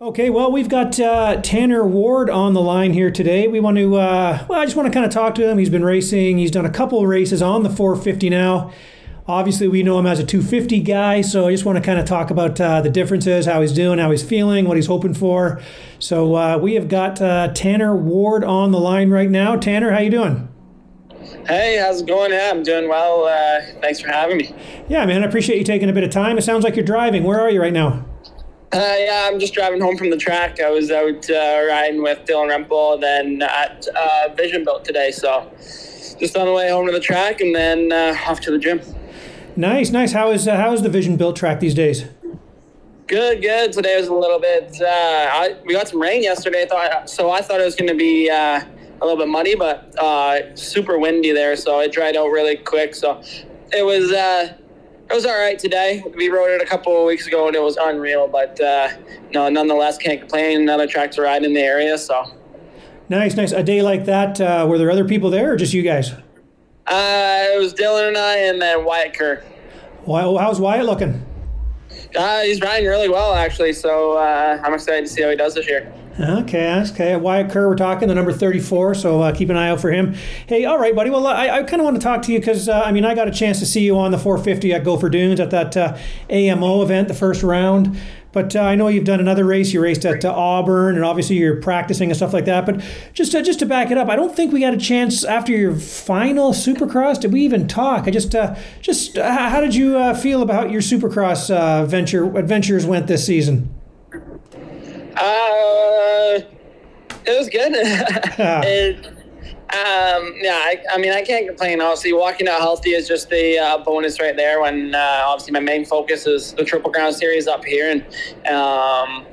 Okay, well, we've got uh, Tanner Ward on the line here today. We want to, uh, well, I just want to kind of talk to him. He's been racing, he's done a couple of races on the 450 now. Obviously, we know him as a 250 guy, so I just want to kind of talk about uh, the differences, how he's doing, how he's feeling, what he's hoping for. So uh, we have got uh, Tanner Ward on the line right now. Tanner, how you doing? Hey, how's it going? Yeah, I'm doing well. Uh, thanks for having me. Yeah, man, I appreciate you taking a bit of time. It sounds like you're driving. Where are you right now? Uh, yeah, I'm just driving home from the track. I was out uh, riding with Dylan Rempel, then at uh, Vision Built today. So just on the way home to the track, and then uh, off to the gym. Nice, nice. How is uh, how is the Vision Built track these days? Good, good. Today was a little bit. Uh, I, we got some rain yesterday. Thought so. I thought it was going to be uh, a little bit muddy, but uh, super windy there, so it dried out really quick. So it was uh, it was all right today. We rode it a couple of weeks ago, and it was unreal. But uh, no, nonetheless, can't complain. Another track to ride in the area, so. Nice, nice. A day like that, uh, were there other people there, or just you guys? Uh, it was Dylan and I, and then Wyatt Kerr. Why, how's Wyatt looking? Uh, he's riding really well, actually. So uh, I'm excited to see how he does this year. Okay, okay. Wyatt Kerr, we're talking the number 34, so uh, keep an eye out for him. Hey, all right, buddy. Well, I, I kind of want to talk to you because, uh, I mean, I got a chance to see you on the 450 at Gopher Dunes at that uh, AMO event, the first round. But uh, I know you've done another race. You raced at uh, Auburn, and obviously you're practicing and stuff like that. But just uh, just to back it up, I don't think we got a chance after your final Supercross. Did we even talk? I just just how did you feel about your Supercross venture adventures went this season? Uh, it was good. it, um, yeah, I, I, mean, I can't complain. Obviously, walking out healthy is just the uh, bonus right there. When uh, obviously my main focus is the Triple Crown Series up here, and um,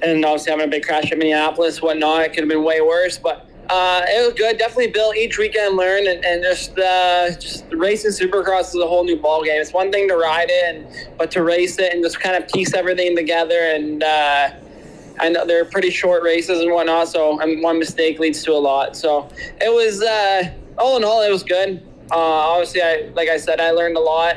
and obviously having a big crash in Minneapolis, whatnot, it could have been way worse. But uh, it was good. Definitely built each weekend, learn, and, and just uh, just racing Supercross is a whole new ball game. It's one thing to ride it, and, but to race it and just kind of piece everything together and uh, I know they're pretty short races and whatnot, so um, one mistake leads to a lot. So it was uh, all in all, it was good. Uh, obviously, I like I said, I learned a lot,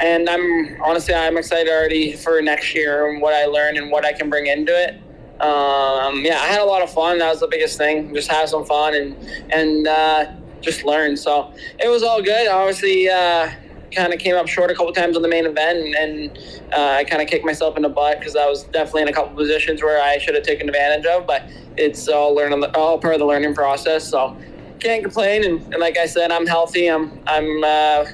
and I'm honestly I'm excited already for next year and what I learned and what I can bring into it. Um, yeah, I had a lot of fun. That was the biggest thing. Just have some fun and and uh, just learn. So it was all good. Obviously, uh, kind of came up short a couple times on the main event, and, and uh, I kind of kicked myself in the butt because I was definitely in a couple positions where I should have taken advantage of. But it's all learning, all part of the learning process. So can't complain. And, and like I said, I'm healthy. I'm I'm uh,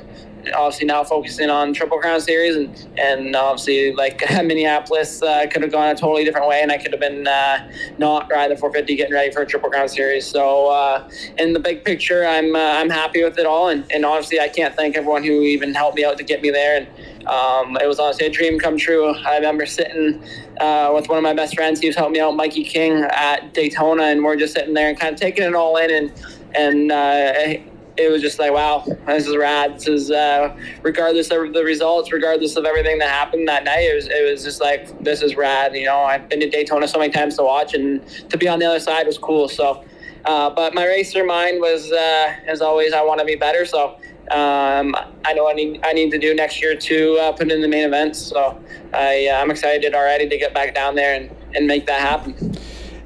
obviously now focusing on Triple Crown Series, and and obviously like Minneapolis uh, could have gone a totally different way, and I could have been uh, not riding the 450, getting ready for a Triple Crown Series. So uh, in the big picture, I'm uh, I'm happy with it all, and, and obviously I can't thank everyone who even helped me out to get me there, and um, it was honestly a dream come true. I remember sitting uh, with one of my best friends, he was helping me out, Mikey King at Daytona, and we're just sitting there and kind of taking it all in, and and uh, it was just like, wow, this is rad. This is, uh, regardless of the results, regardless of everything that happened that night, it was, it was just like, this is rad. You know, I've been to Daytona so many times to watch, and to be on the other side was cool. So, uh, but my racer mind was, uh, as always, I want to be better. So, um, I know I need I need to do next year to uh, put in the main events. So I, uh, I'm excited already to get back down there and, and make that happen.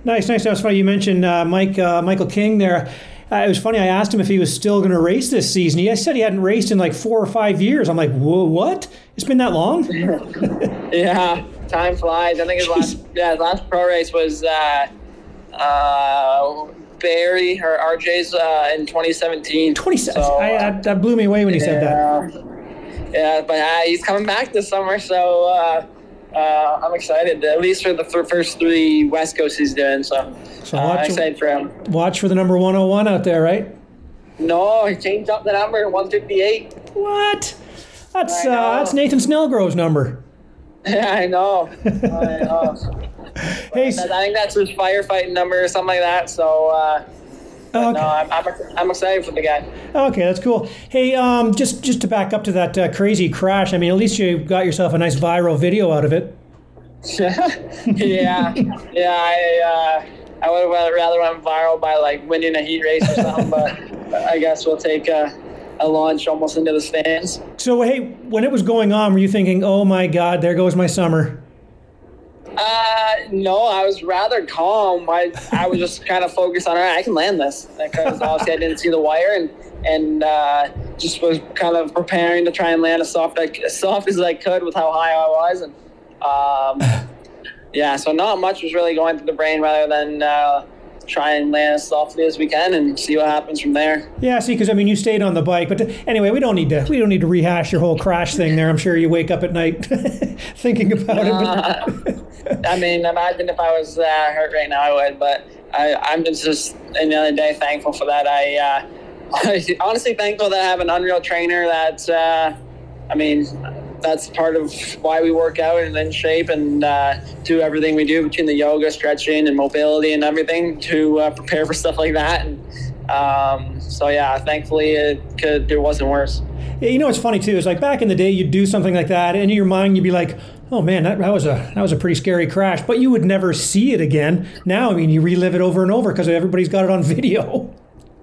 Nice, nice. That was funny. You mentioned uh, Mike Michael King there. Uh, it was funny. I asked him if he was still going to race this season. He said he hadn't raced in like four or five years. I'm like, Whoa, what? It's been that long? yeah, time flies. I think his last yeah his last pro race was uh, uh, Barrie or RJ's uh, in 2017. 2017. So, I, uh, that blew me away when he yeah, said that. Yeah, but uh, he's coming back this summer, so uh, uh, I'm excited. At least for the th- first three West Coast he's doing. So, so uh, watch, excited for him. Watch for the number 101 out there, right? No, he changed up the number 158. What? That's uh, that's Nathan Snellgrove's number. Yeah, I know. I know. hey, I think that's his firefighting number or something like that. So. Uh, Oh, okay. No, I'm, I'm, I'm, excited for the guy. Okay, that's cool. Hey, um, just just to back up to that uh, crazy crash. I mean, at least you got yourself a nice viral video out of it. yeah, yeah. I uh, I would have rather went viral by like winning a heat race or something, but I guess we'll take a, a launch almost into the stands. So hey, when it was going on, were you thinking, "Oh my God, there goes my summer"? Uh, no, I was rather calm. I, I was just kind of focused on, all right, I can land this because obviously I didn't see the wire and and uh, just was kind of preparing to try and land as soft as soft as I could with how high I was and um, yeah, so not much was really going through the brain rather than. Uh, try and land as softly as we can and see what happens from there. Yeah, see, because I mean, you stayed on the bike, but anyway, we don't need to we don't need to rehash your whole crash thing there. I'm sure you wake up at night thinking about uh, it. I mean, imagine if I was uh, hurt right now, I would. But I, I'm just in another day thankful for that. I, uh, honestly thankful that I have an unreal trainer that, uh, I mean, that's part of why we work out and in shape and uh, do everything we do between the yoga, stretching, and mobility and everything to uh, prepare for stuff like that. And um, so, yeah, thankfully it could, it wasn't worse. You know what's funny too is like back in the day, you'd do something like that, and in your mind you'd be like, "Oh man, that, that was a that was a pretty scary crash," but you would never see it again. Now, I mean, you relive it over and over because everybody's got it on video.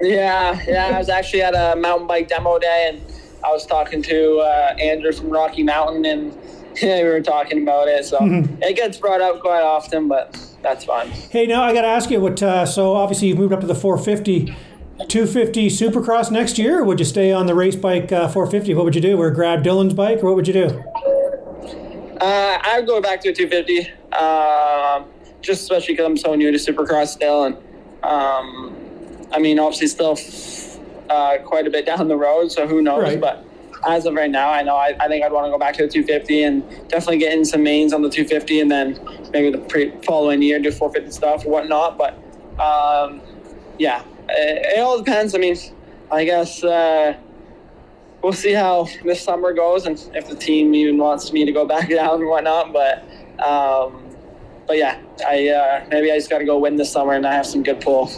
Yeah, yeah. I was actually at a mountain bike demo day and I was talking to uh, Andrew from Rocky Mountain, and we were talking about it. So mm-hmm. it gets brought up quite often, but that's fine. Hey, now I got to ask you what. Uh, so obviously you've moved up to the 450. 250 Supercross next year, or would you stay on the race bike uh, 450? What would you do? Or grab Dylan's bike, or what would you do? Uh, I'd go back to a 250, uh, just especially because I'm so new to Supercross still, and um, I mean, obviously still uh, quite a bit down the road, so who knows? Right. But as of right now, I know I, I think I'd want to go back to the 250 and definitely get in some mains on the 250, and then maybe the pre- following year do 450 stuff or whatnot. But um, yeah, it, it, all depends. I mean, I guess uh, we'll see how this summer goes, and if the team even wants me to go back down and whatnot. But um, but yeah, I uh, maybe I just got to go win this summer, and I have some good pull.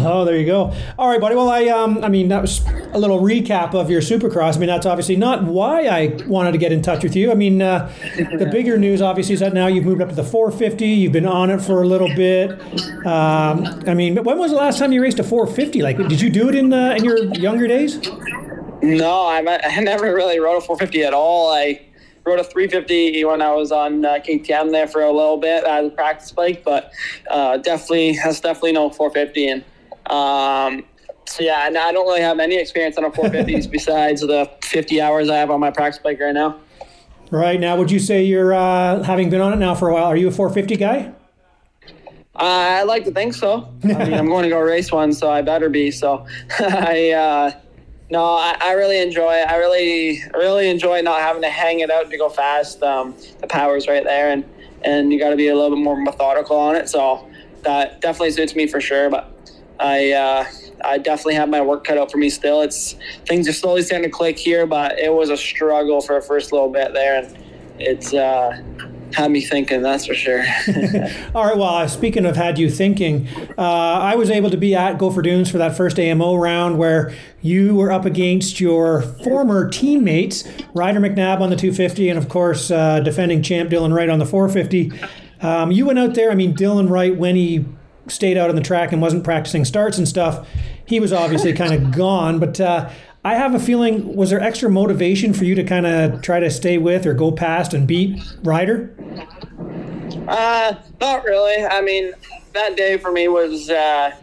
Oh, there you go. All right, buddy. Well, I, um, I mean, that was a little recap of your Supercross. I mean, that's obviously not why I wanted to get in touch with you. I mean, uh, the bigger news, obviously, is that now you've moved up to the 450. You've been on it for a little bit. Um, I mean, when was the last time you raced a 450? Like, did you do it in uh, in your younger days? No, I, I never really rode a 450 at all. I rode a 350 when I was on uh, KTM there for a little bit as a practice bike, but uh, definitely has definitely no 450 and um, so yeah, and I don't really have any experience on a 450s besides the 50 hours I have on my practice bike right now. Right now, would you say you're uh, having been on it now for a while? Are you a 450 guy? I like to think so. I mean, I'm going to go race one, so I better be. So I, uh, no, I, I, really enjoy it. I really, really enjoy not having to hang it out to go fast. Um, the power's right there, and and you got to be a little bit more methodical on it. So that definitely suits me for sure. But I uh, I definitely have my work cut out for me still. It's things are slowly starting to click here, but it was a struggle for a first little bit there, and it's uh, had me thinking. That's for sure. All right. Well, uh, speaking of had you thinking, uh, I was able to be at Gopher Dunes for that first AMO round where you were up against your former teammates, Ryder McNabb on the 250, and of course uh, defending champ Dylan Wright on the 450. Um, you went out there. I mean, Dylan Wright when he stayed out on the track and wasn't practicing starts and stuff, he was obviously kind of gone. But uh, I have a feeling, was there extra motivation for you to kind of try to stay with or go past and beat Ryder? Uh, not really. I mean, that day for me was uh,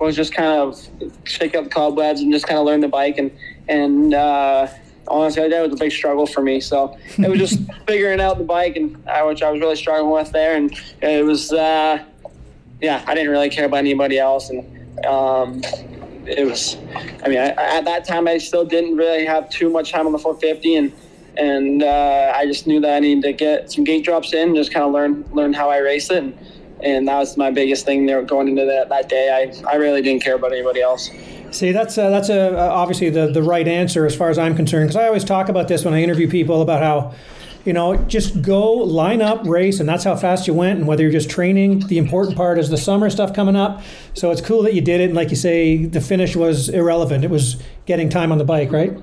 was just kind of shake up the cobwebs and just kind of learn the bike and and uh, honestly, that was a big struggle for me. So it was just figuring out the bike and uh, which I was really struggling with there, and it was uh, yeah, I didn't really care about anybody else, and um, it was. I mean, I, at that time, I still didn't really have too much time on the 450, and and uh, I just knew that I needed to get some gate drops in, just kind of learn learn how I race it, and, and that was my biggest thing there going into that, that day. I, I really didn't care about anybody else. See, that's uh, that's uh, obviously the the right answer as far as I'm concerned, because I always talk about this when I interview people about how you know, just go line up, race, and that's how fast you went. And whether you're just training, the important part is the summer stuff coming up. So it's cool that you did it. And like you say, the finish was irrelevant. It was getting time on the bike, right?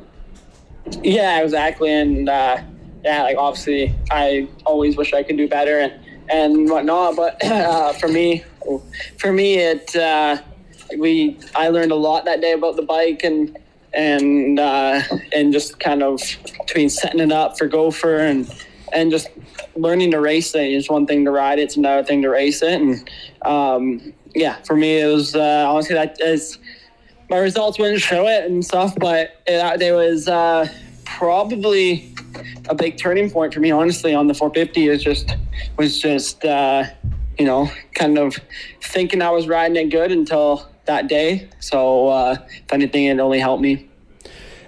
Yeah, exactly. And uh, yeah, like obviously, I always wish I could do better and and whatnot. But uh, for me, for me, it uh, we I learned a lot that day about the bike and and uh, and just kind of between setting it up for Gopher and and just learning to race it. Is one thing to ride it, it's another thing to race it. And um, yeah for me it was uh, honestly that is my results wouldn't show it and stuff but it, it was uh, probably a big turning point for me honestly on the 450 is just was just uh, you know kind of thinking i was riding it good until that day. So uh, if anything it only helped me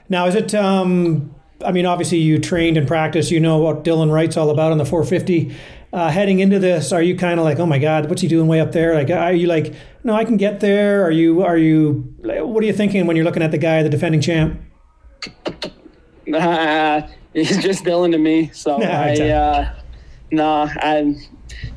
now is it um I mean, obviously you trained and practiced. You know what Dylan Wright's all about on the 450. Uh, heading into this, are you kind of like, oh my God, what's he doing way up there? Like, are you like, no, I can get there? Are you, are you, what are you thinking when you're looking at the guy, the defending champ? Uh, he's just Dylan to me. So I, uh, no, I'm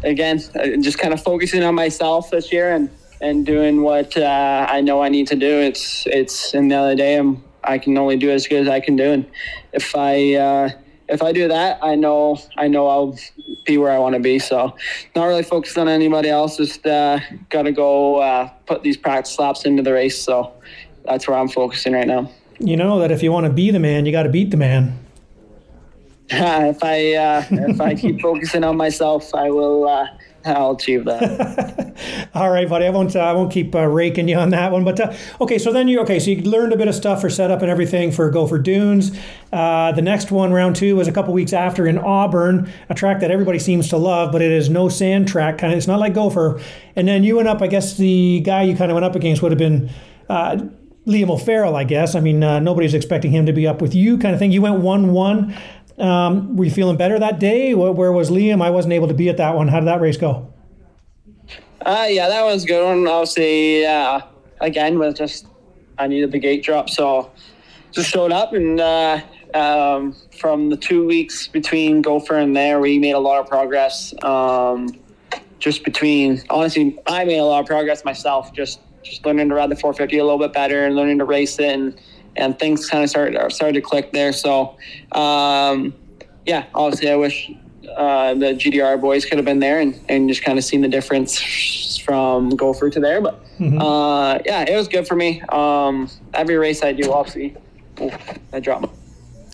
again just kind of focusing on myself this year and and doing what uh, I know I need to do. It's it's in the other day I'm I can only do as good as I can do, and if I uh, if I do that, I know I know I'll be where I want to be. So, not really focused on anybody else. Just uh, got to go uh, put these practice laps into the race. So, that's where I'm focusing right now. You know that if you want to be the man, you got to beat the man. if I uh, if I keep focusing on myself, I will uh, I'll achieve that. All right, buddy. I won't. Uh, I won't keep uh, raking you on that one. But uh, okay, so then you okay. So you learned a bit of stuff for setup and everything for Gopher Dunes. Uh, the next one, round two, was a couple weeks after in Auburn, a track that everybody seems to love, but it is no sand track. Kind of. It's not like Gopher. And then you went up. I guess the guy you kind of went up against would have been. Uh, Liam O'Farrell, I guess. I mean, uh, nobody's expecting him to be up with you, kind of thing. You went one-one. Um, were you feeling better that day? Where was Liam? I wasn't able to be at that one. How did that race go? Uh, yeah, that was a good one. Obviously, uh, again, was just I needed the gate drop, so just showed up and uh, um, from the two weeks between Gopher and there, we made a lot of progress. Um, just between honestly, I made a lot of progress myself. Just just learning to ride the 450 a little bit better and learning to race it and and things kind of started started to click there. So, um, yeah, obviously, I wish uh, the GDR boys could have been there and, and just kind of seen the difference from Gopher to there. But mm-hmm. uh, yeah, it was good for me. Um, every race I do, obviously, oh, I dropped.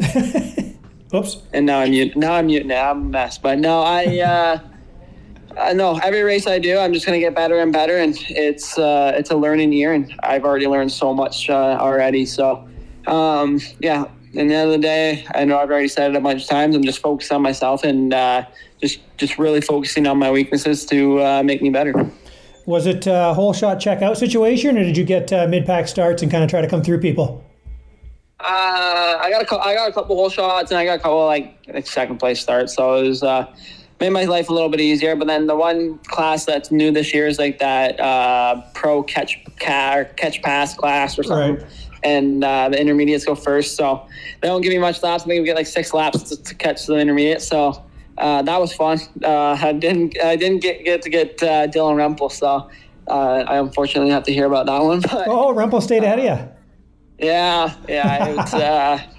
Oops. And now I'm mute. Now I'm mute. Now I'm a mess. But no, I. Uh, I know every race I do, I'm just going to get better and better, and it's uh, it's a learning year, and I've already learned so much uh, already. So, um, yeah. At the end of the day, I know I've already said it a bunch of times. I'm just focused on myself and uh, just just really focusing on my weaknesses to uh, make me better. Was it a whole shot checkout situation, or did you get uh, mid pack starts and kind of try to come through people? Uh, I got a I got a couple whole shots and I got a couple like, like second place starts. So it was uh, made my life a little bit easier. But then the one class that's new this year is like that uh, pro catch car catch pass class or something. Right. And uh, the intermediates go first, so they don't give me much laps. I think we get like six laps to, to catch the intermediate. So uh, that was fun. Uh, I didn't I didn't get get to get uh, Dylan Rempel, so uh, I unfortunately have to hear about that one. But, oh, Rempel stayed ahead of you. Yeah, yeah, it was.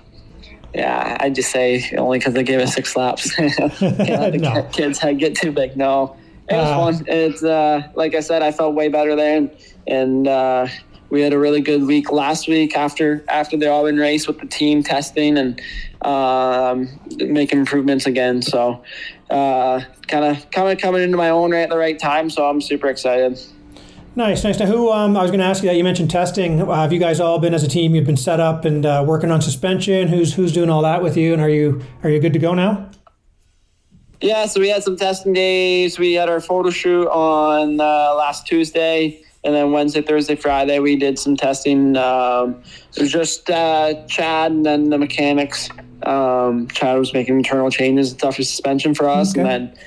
Yeah, I'd just say only because they gave us six laps. Can't let the no. kids head get too big. No, it was uh, fun. It's uh, like I said, I felt way better there, and, and uh, we had a really good week last week after after the Auburn race with the team testing and um, making improvements again. So, kind of kind of coming into my own right at the right time. So I'm super excited. Nice, nice. Now, who um, I was going to ask you that you mentioned testing. Uh, have you guys all been as a team? You've been set up and uh, working on suspension. Who's who's doing all that with you? And are you are you good to go now? Yeah, so we had some testing days. We had our photo shoot on uh, last Tuesday, and then Wednesday, Thursday, Friday we did some testing. Um, it was just uh, Chad and then the mechanics. Um, Chad was making internal changes and stuff for suspension for us, okay. and then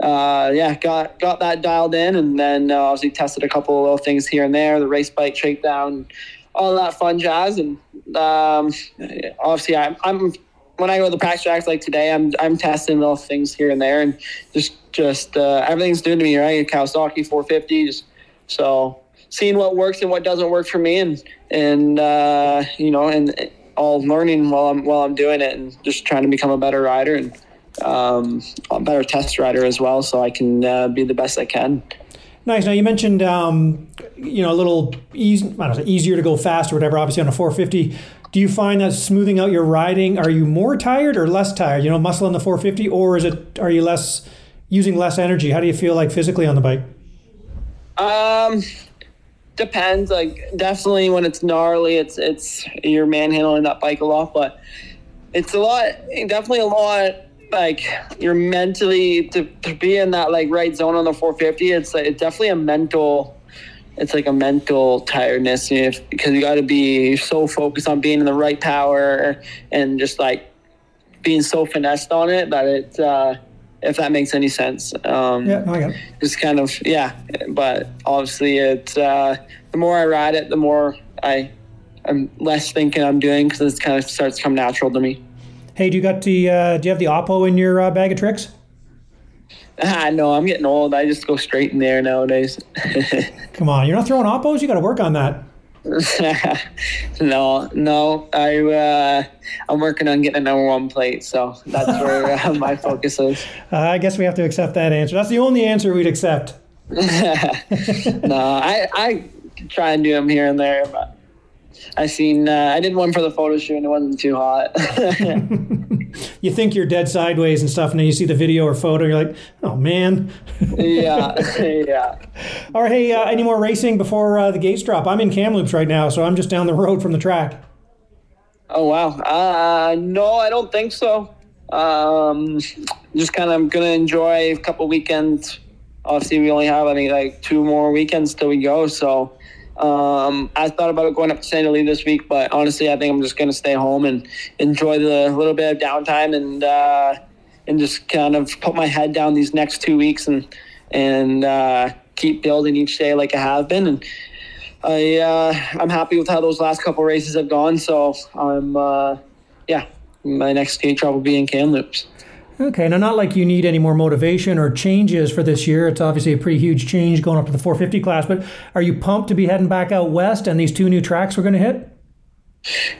uh, yeah, got got that dialed in, and then uh, obviously tested a couple of little things here and there, the race bike shakedown, all that fun jazz, and um, obviously I'm, I'm when I go to the practice tracks like today, I'm I'm testing little things here and there, and just just uh, everything's new to me, right? Kawasaki 450, just so seeing what works and what doesn't work for me, and and uh, you know, and all learning while I'm while I'm doing it, and just trying to become a better rider and um, a better test rider as well, so I can uh, be the best I can. Nice. Now you mentioned um, you know a little easy, I don't know, easier to go fast or whatever. Obviously on a 450, do you find that smoothing out your riding? Are you more tired or less tired? You know, muscle in the 450, or is it? Are you less using less energy? How do you feel like physically on the bike? Um, depends. Like definitely when it's gnarly, it's it's you're manhandling that bike a lot, but it's a lot. Definitely a lot. Like you're mentally to, to be in that like right zone on the 450. It's like, it's definitely a mental it's like a mental tiredness if, because you got to be so focused on being in the right power and just like being so finessed on it that it uh, if that makes any sense um, yeah I got it. just kind of yeah but obviously it uh, the more I ride it the more I I'm less thinking I'm doing because it kind of starts to come natural to me hey do you got the uh, do you have the oppo in your uh, bag of tricks I know I'm getting old. I just go straight in there nowadays. Come on, you're not throwing oppos. You got to work on that. no, no. I uh, I'm working on getting a number one plate, so that's where uh, my focus is. Uh, I guess we have to accept that answer. That's the only answer we'd accept. no, I I try and do them here and there, but I seen uh, I did one for the photo shoot and it wasn't too hot. you think you're dead sideways and stuff, and then you see the video or photo, you're like, oh man. yeah, yeah. All right, hey, uh, any more racing before uh, the gates drop? I'm in Kamloops right now, so I'm just down the road from the track. Oh wow, uh, no, I don't think so. Um, just kind of gonna enjoy a couple weekends. Obviously, we only have I think like two more weekends till we go, so um, I thought about going up to St. Louis this week, but honestly, I think I'm just going to stay home and enjoy the little bit of downtime and uh, and just kind of put my head down these next two weeks and and uh, keep building each day like I have been. And I uh, I'm happy with how those last couple races have gone. So I'm uh, yeah, my next skate drop will be in Kamloops. Okay, now not like you need any more motivation or changes for this year. It's obviously a pretty huge change going up to the 450 class, but are you pumped to be heading back out west and these two new tracks we're going to hit?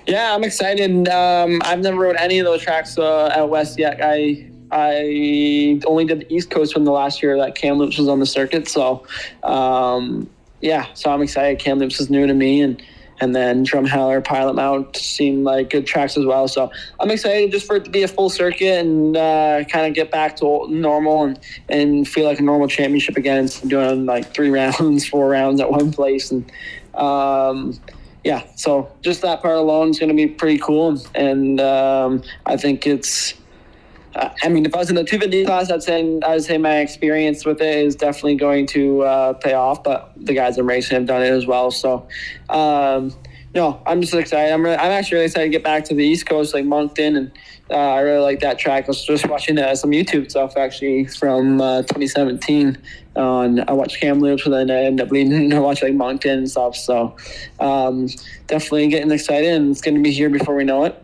Yeah, I'm excited. Um, I've never rode any of those tracks uh, out west yet. I I only did the East Coast from the last year that Kamloops was on the circuit. So, um, yeah, so I'm excited. Kamloops is new to me, and and then Drumheller, Pilot Mound seem like good tracks as well. So I'm excited just for it to be a full circuit and uh, kind of get back to normal and, and feel like a normal championship again of doing like three rounds, four rounds at one place. And um, yeah, so just that part alone is going to be pretty cool. And um, I think it's. I mean, if I was in the 250 class, I'd say I'd say my experience with it is definitely going to uh, pay off. But the guys I'm racing have done it as well. So, um, no, I'm just excited. I'm really, I'm actually really excited to get back to the East Coast, like Moncton, and uh, I really like that track. I was just watching uh, some YouTube stuff actually from uh, 2017 on I watched Kamloops, and then I ended up leaving to watch like Moncton and stuff. So, um, definitely getting excited, and it's going to be here before we know it.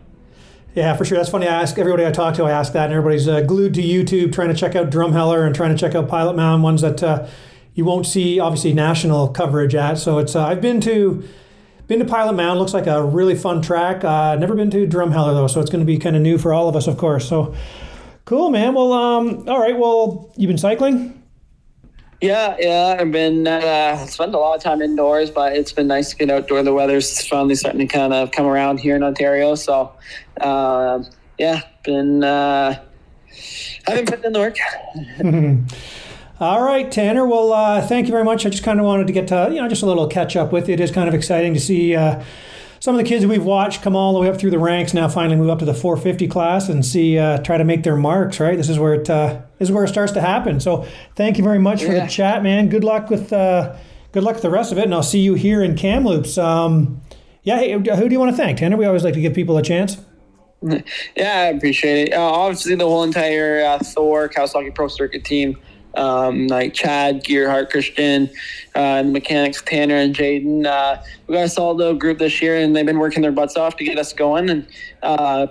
Yeah, for sure. That's funny. I ask everybody I talk to, I ask that, and everybody's uh, glued to YouTube trying to check out Drumheller and trying to check out Pilot Mountain, ones that uh, you won't see obviously national coverage at. So it's uh, I've been to been to Pilot Mountain. Looks like a really fun track. Uh, never been to Drumheller though, so it's going to be kind of new for all of us, of course. So cool, man. Well, um, all right. Well, you've been cycling. Yeah, yeah, I've been uh, spent a lot of time indoors, but it's been nice to get outdoor. The weather's finally starting to kind of come around here in Ontario, so uh, yeah, been uh, I've been putting in the work. All right, Tanner. Well, uh, thank you very much. I just kind of wanted to get to you know just a little catch up with you. It is kind of exciting to see uh, some of the kids we've watched come all the way up through the ranks now finally move up to the 450 class and see uh, try to make their marks right this is where it uh, is where it starts to happen so thank you very much yeah. for the chat man good luck with uh, good luck with the rest of it and i'll see you here in kamloops um, yeah hey, who do you want to thank tanner we always like to give people a chance yeah i appreciate it uh, obviously the whole entire uh, thor kawasaki pro circuit team um, like Chad, Gearhart, Christian, uh, and the mechanics Tanner and Jaden. Uh, we got a solid little group this year, and they've been working their butts off to get us going. And uh,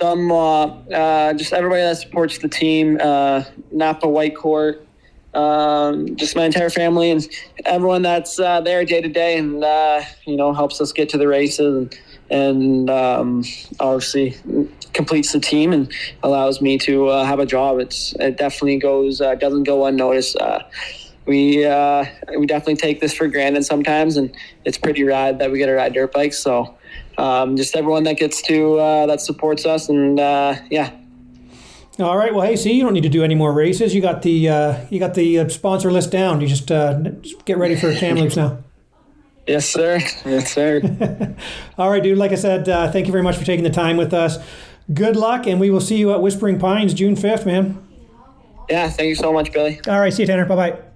Dunlop, uh, just everybody that supports the team, uh, Napa Whitecourt. Um, just my entire family and everyone that's uh, there day to day, and you know helps us get to the races and, and um, obviously completes the team and allows me to uh, have a job. It's it definitely goes uh, doesn't go unnoticed. Uh, we uh, we definitely take this for granted sometimes, and it's pretty rad that we get to ride dirt bikes. So um, just everyone that gets to uh, that supports us, and uh, yeah. All right. Well, hey, see, you don't need to do any more races. You got the uh, you got the uh, sponsor list down. You just, uh, just get ready for Kamloops now. Yes, sir. Yes, sir. All right, dude. Like I said, uh, thank you very much for taking the time with us. Good luck, and we will see you at Whispering Pines June fifth, man. Yeah. Thank you so much, Billy. All right. See you, Tanner. Bye bye.